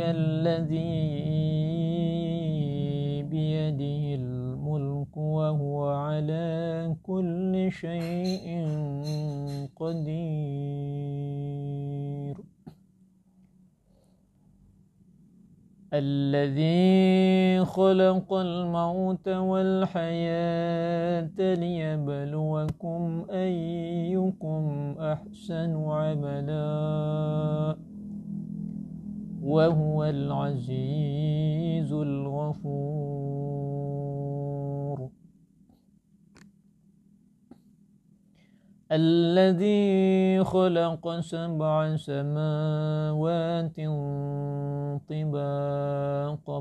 الذي بيده الملك وهو على كل شيء قدير. الذي خلق الموت والحياة ليبلوكم أيكم أحسن عملا. وهو العزيز الغفور. الذي خلق سبع سماوات طباقا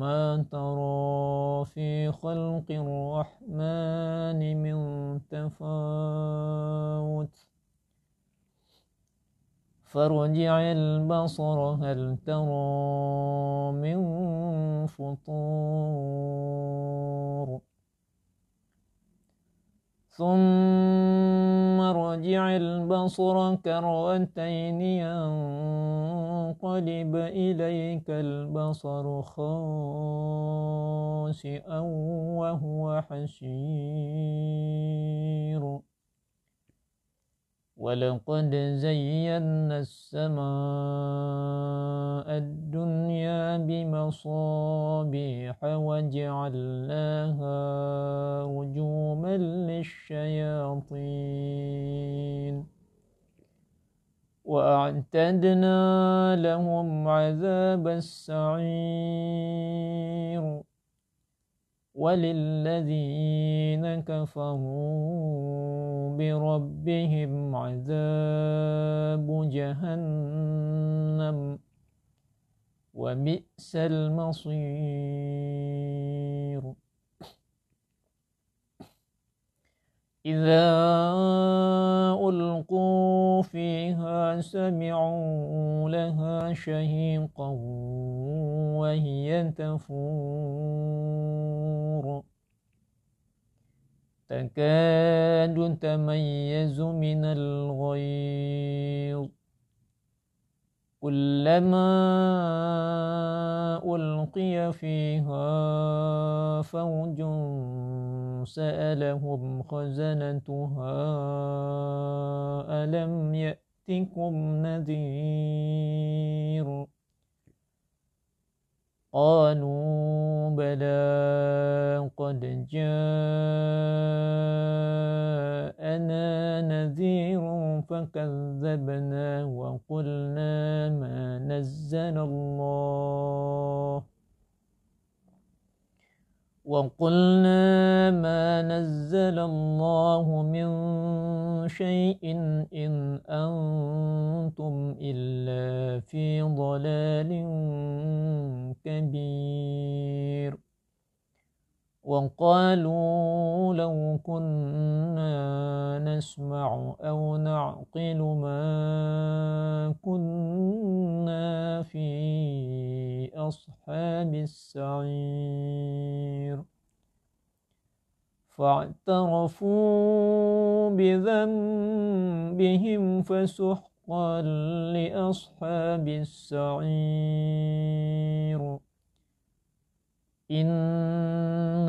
ما ترى في خلق الرحمن من تفاوت. فارجع البصر هل ترى من فطور؟ ثم ارجع البصر كرتين ينقلب إليك البصر خاسئا وهو حسير ولقد زينا السماء الدنيا بمصابيح وجعلناها رجوما للشياطين. وأعتدنا لهم عذاب السعير. وللذين كفروا بربهم عذاب جهنم وبئس المصير. إذا ألقوا فيها سمعوا لها شهيقا وهي تفور تكاد تميز من الغيظ كلما ألقي فيها فوج سألهم خزنتها ألم يأتكم نذير؟ قالوا بلى قد جاءنا نذير فكذبنا وقلنا ما نزل الله. وقلنا ما نزل الله من شيء إن أنتم إلا في ضلال كبير. وقالوا لو كنا نسمع أو نعقل ما كنا في أصحاب السعير. فاعترفوا بذنبهم فسحقا لأصحاب السعير.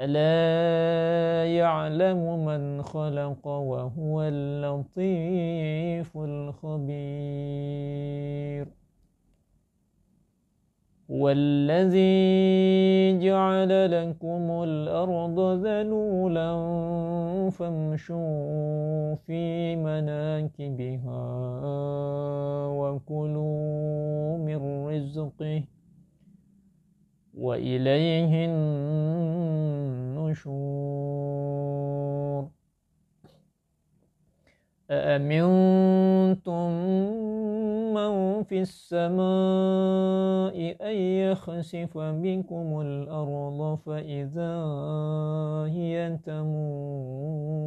ألا يعلم من خلق وهو اللطيف الخبير. هو الذي جعل لكم الأرض ذلولا فامشوا في مناكبها وكلوا من رزقه وإليه النشور أأمنتم من في السماء أن يخسف بكم الأرض فإذا هي تمور؟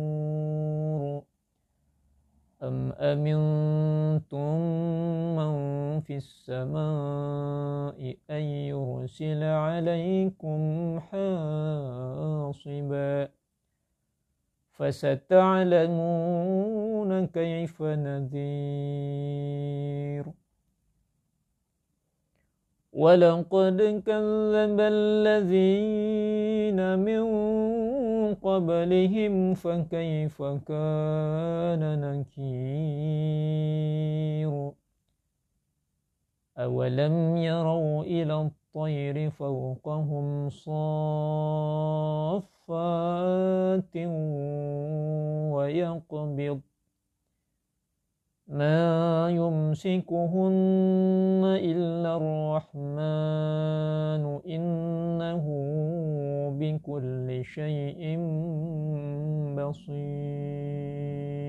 أم أمنتم من في السماء أن يرسل عليكم حاصبا فستعلمون كيف نذير. ولقد كذب الذين من قبلهم فكيف كان نكير. أولم يروا إلى الطير فوقهم صافات ويقبض ما يمسكهن إلا الرحمن إنه بكل شيء بصير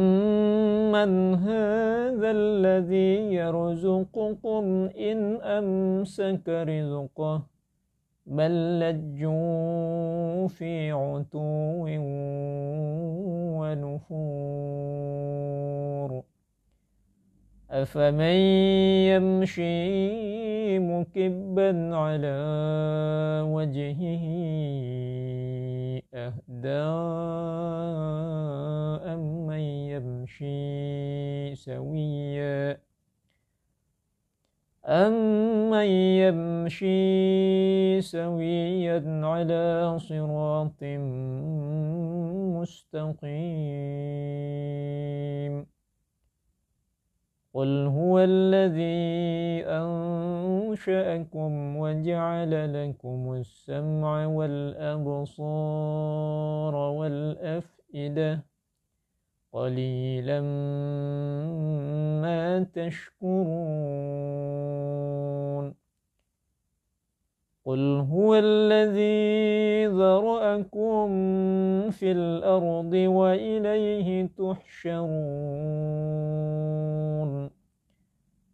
هذا الذي يرزقكم إن أمسك رزقه؟ بل لجوا في عتو ونفور. أفمن يمشي مكبا على وجهه أمن يمشي سويا. أمن يمشي سويا على صراط مستقيم. قل هو الذي أنشأكم وجعل لكم السمع والأبصار والأفئدة قليلا ما تشكرون. قل هو الذي ذرأكم في الأرض وإليه تحشرون.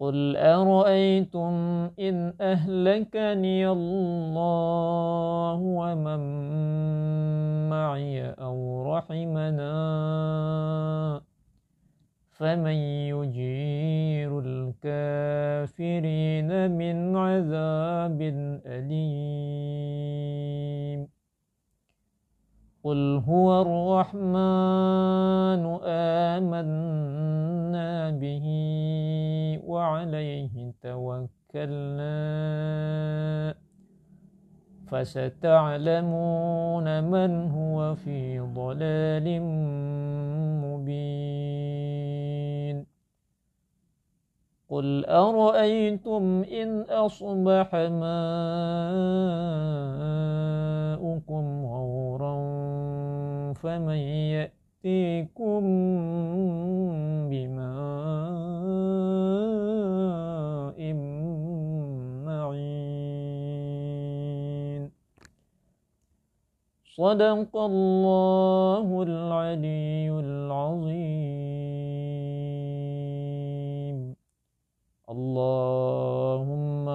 قل أرأيتم إن أهلكني الله ومن معي أو رحمنا فمن يجير الكافرين من عذاب أليم قل هو الرحمن آمنا به وعليه توكلنا فستعلمون من هو في ضلال مبين قل أرأيتم إن أصبح ماؤكم غورا فمن يأتيكم بماء معين. صدق الله العلي العظيم. اللهم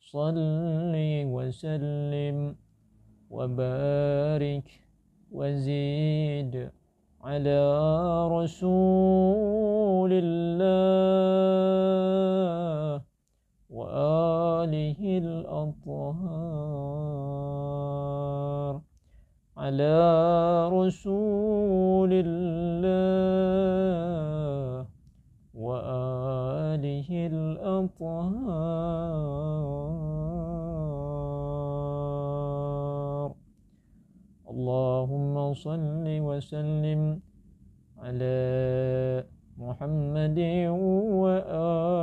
صل وسلم وبارك وزيد على رسول الله وآله الأطهار على رسول الله الأطهار اللهم صل وسلم على محمد وآل محمد